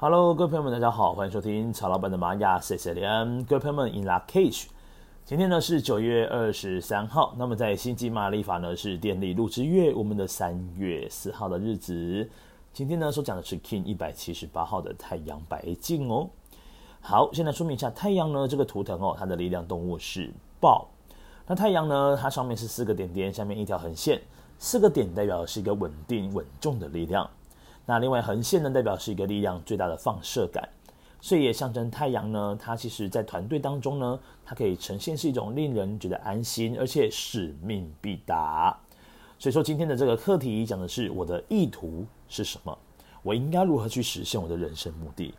Hello，各位朋友们，大家好，欢迎收听曹老板的玛雅 C C M。各位朋友们，In Lak'ech，今天呢是九月二十三号，那么在星际玛历法呢是电力鹿之月，我们的三月四号的日子。今天呢所讲的是 King 一百七十八号的太阳白镜哦。好，现在说明一下太阳呢这个图腾哦，它的力量动物是豹。那太阳呢，它上面是四个点点，下面一条横线，四个点代表的是一个稳定稳重的力量。那另外横线呢，代表是一个力量最大的放射感，所以也象征太阳呢，它其实在团队当中呢，它可以呈现是一种令人觉得安心，而且使命必达。所以说今天的这个课题讲的是我的意图是什么，我应该如何去实现我的人生目的？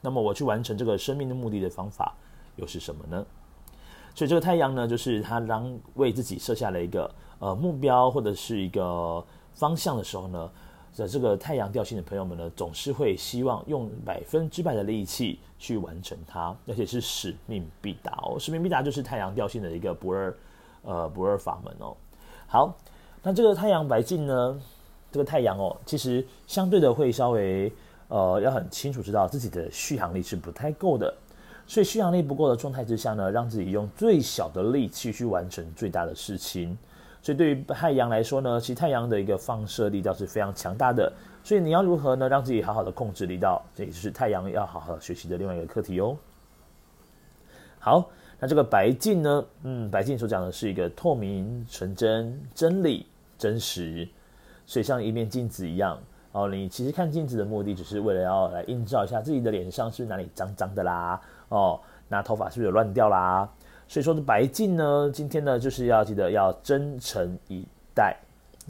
那么我去完成这个生命的目的的方法又是什么呢？所以这个太阳呢，就是它当为自己设下了一个呃目标或者是一个方向的时候呢。的这个太阳调性的朋友们呢，总是会希望用百分之百的力气去完成它，而且是使命必达哦。使命必达就是太阳调性的一个不二呃不二法门哦。好，那这个太阳白镜呢，这个太阳哦，其实相对的会稍微呃要很清楚知道自己的续航力是不太够的，所以续航力不够的状态之下呢，让自己用最小的力气去完成最大的事情。所以对于太阳来说呢，其实太阳的一个放射力道是非常强大的。所以你要如何呢，让自己好好的控制力道，这也是太阳要好好学习的另外一个课题哦。好，那这个白镜呢，嗯，白镜所讲的是一个透明、纯真、真理、真实，所以像一面镜子一样哦。你其实看镜子的目的，只是为了要来映照一下自己的脸上是不是哪里脏脏的啦，哦，那头发是不是有乱掉啦？所以说的白镜呢，今天呢就是要记得要真诚以待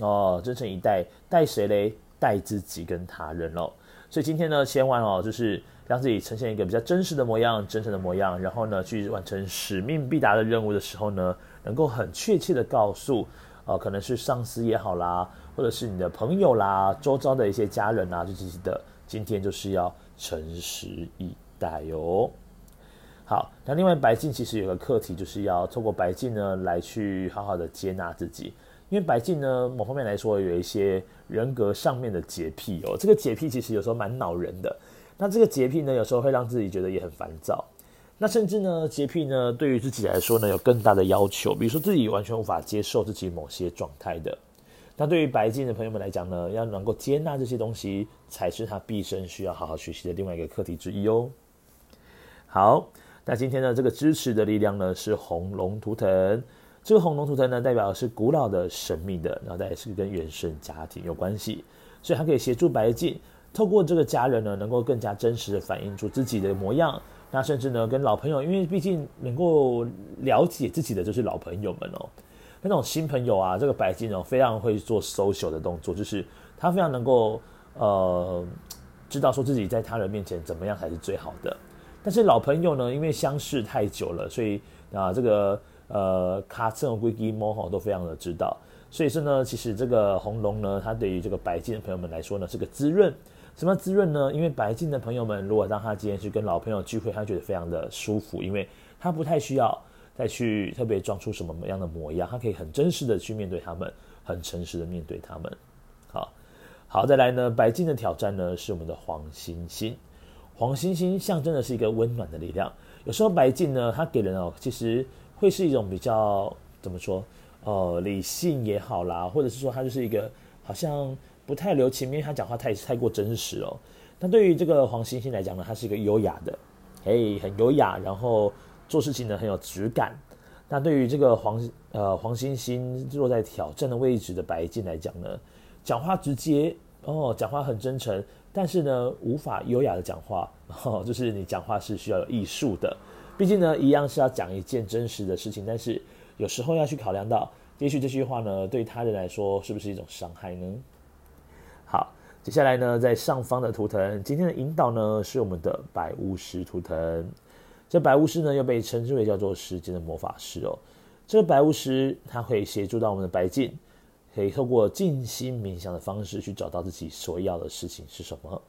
哦，真诚以待，待谁嘞？待自己跟他人哦。所以今天呢，千万哦，就是让自己呈现一个比较真实的模样，真诚的模样，然后呢，去完成使命必达的任务的时候呢，能够很确切的告诉，呃，可能是上司也好啦，或者是你的朋友啦，周遭的一些家人啊，就记得今天就是要诚实以待哟。好，那另外白镜其实有个课题，就是要透过白镜呢来去好好的接纳自己，因为白镜呢某方面来说有一些人格上面的洁癖哦，这个洁癖其实有时候蛮恼人的。那这个洁癖呢有时候会让自己觉得也很烦躁，那甚至呢洁癖呢对于自己来说呢有更大的要求，比如说自己完全无法接受自己某些状态的。那对于白镜的朋友们来讲呢，要能够接纳这些东西，才是他毕生需要好好学习的另外一个课题之一哦。好。那今天呢，这个支持的力量呢是红龙图腾。这个红龙图腾呢，代表是古老的、神秘的，然后再是跟原生家庭有关系，所以它可以协助白镜透过这个家人呢，能够更加真实的反映出自己的模样。那甚至呢，跟老朋友，因为毕竟能够了解自己的就是老朋友们哦。那种新朋友啊，这个白镜哦，非常会做 social 的动作，就是他非常能够呃，知道说自己在他人面前怎么样才是最好的。但是老朋友呢，因为相识太久了，所以啊，这个呃卡森和龟基摩哈都非常的知道。所以说呢，其实这个红龙呢，它对于这个白金的朋友们来说呢，是个滋润。什么滋润呢？因为白金的朋友们，如果当他今天去跟老朋友聚会，他觉得非常的舒服，因为他不太需要再去特别装出什么样的模样，他可以很真实的去面对他们，很诚实的面对他们。好，好，再来呢，白金的挑战呢，是我们的黄星星。黄星星象征的是一个温暖的力量。有时候白镜呢，它给人哦，其实会是一种比较怎么说，呃，理性也好啦，或者是说它就是一个好像不太留情面，因为他讲话太太过真实哦。那对于这个黄星星来讲呢，它是一个优雅的，诶，很优雅，然后做事情呢很有质感。那对于这个黄呃黄星星落在挑战的位置的白镜来讲呢，讲话直接哦，讲话很真诚。但是呢，无法优雅的讲话，哦，就是你讲话是需要有艺术的。毕竟呢，一样是要讲一件真实的事情，但是有时候要去考量到，也许这句话呢，对他人来说是不是一种伤害呢？好，接下来呢，在上方的图腾，今天的引导呢，是我们的白巫师图腾。这白巫师呢，又被称之为叫做时间的魔法师哦。这个白巫师，他会协助到我们的白镜。可以透过静心冥想的方式去找到自己所要的事情是什么。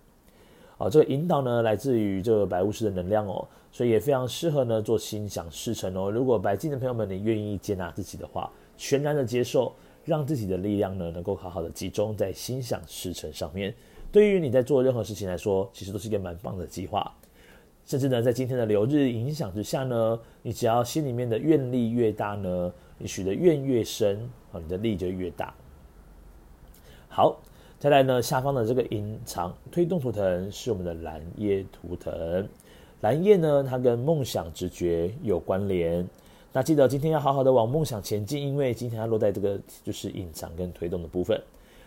啊，这个引导呢，来自于这个白巫师的能量哦，所以也非常适合呢做心想事成哦。如果白镜的朋友们，你愿意接纳自己的话，全然的接受，让自己的力量呢能够好好的集中在心想事成上面，对于你在做任何事情来说，其实都是一个蛮棒的计划。甚至呢，在今天的流日影响之下呢，你只要心里面的愿力越大呢，你许的愿越深，啊，你的力就越大。好，再来呢，下方的这个隐藏推动图腾是我们的蓝叶图腾。蓝夜呢，它跟梦想直觉有关联。那记得今天要好好的往梦想前进，因为今天要落在这个就是隐藏跟推动的部分。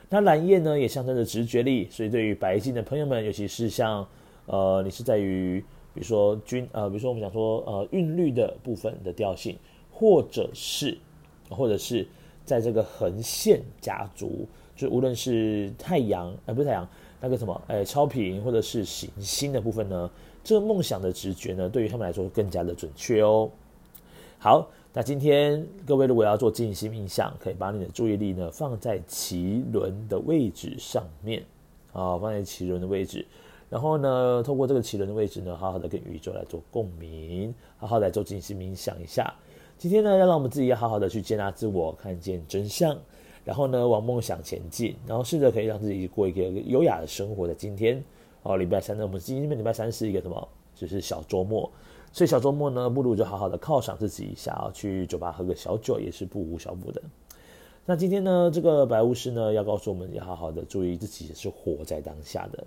那蓝夜呢，也象征着直觉力，所以对于白金的朋友们，尤其是像呃，你是在于比如说均呃，比如说我们讲说呃韵律的部分的调性，或者是或者是在这个横线家族。就无论是太阳，呃，不是太阳，那个什么，哎，超频或者是行星的部分呢，这个梦想的直觉呢，对于他们来说更加的准确哦。好，那今天各位如果要做静心冥想，可以把你的注意力呢放在脐轮的位置上面，啊，放在脐轮的位置，然后呢，透过这个奇轮的位置呢，好好的跟宇宙来做共鸣，好好来做静心冥想一下。今天呢，要让我们自己要好好的去接纳自我，看见真相。然后呢，往梦想前进，然后试着可以让自己过一个优雅的生活。在今天哦，礼拜三呢，我们今天礼拜三是一个什么？就是小周末，所以小周末呢，不如就好好的犒赏自己一下啊，去酒吧喝个小酒也是不无小补的。那今天呢，这个白巫师呢，要告诉我们要好好的注意自己是活在当下的。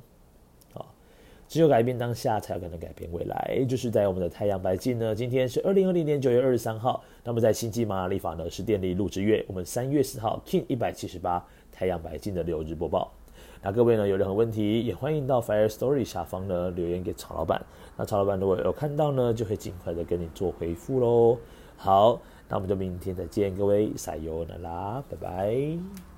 只有改变当下，才有可能改变未来。就是在我们的太阳白镜呢，今天是二零二零年九月二十三号。那么在星际玛雅历法呢，是电力鹿之月。我们三月四号，King 一百七十八太阳白镜的流日播报。那各位呢，有任何问题，也欢迎到 Fire Story 下方呢留言给曹老板。那曹老板如果有看到呢，就会尽快的跟你做回复喽。好，那我们就明天再见，各位撒油那拉，拜拜。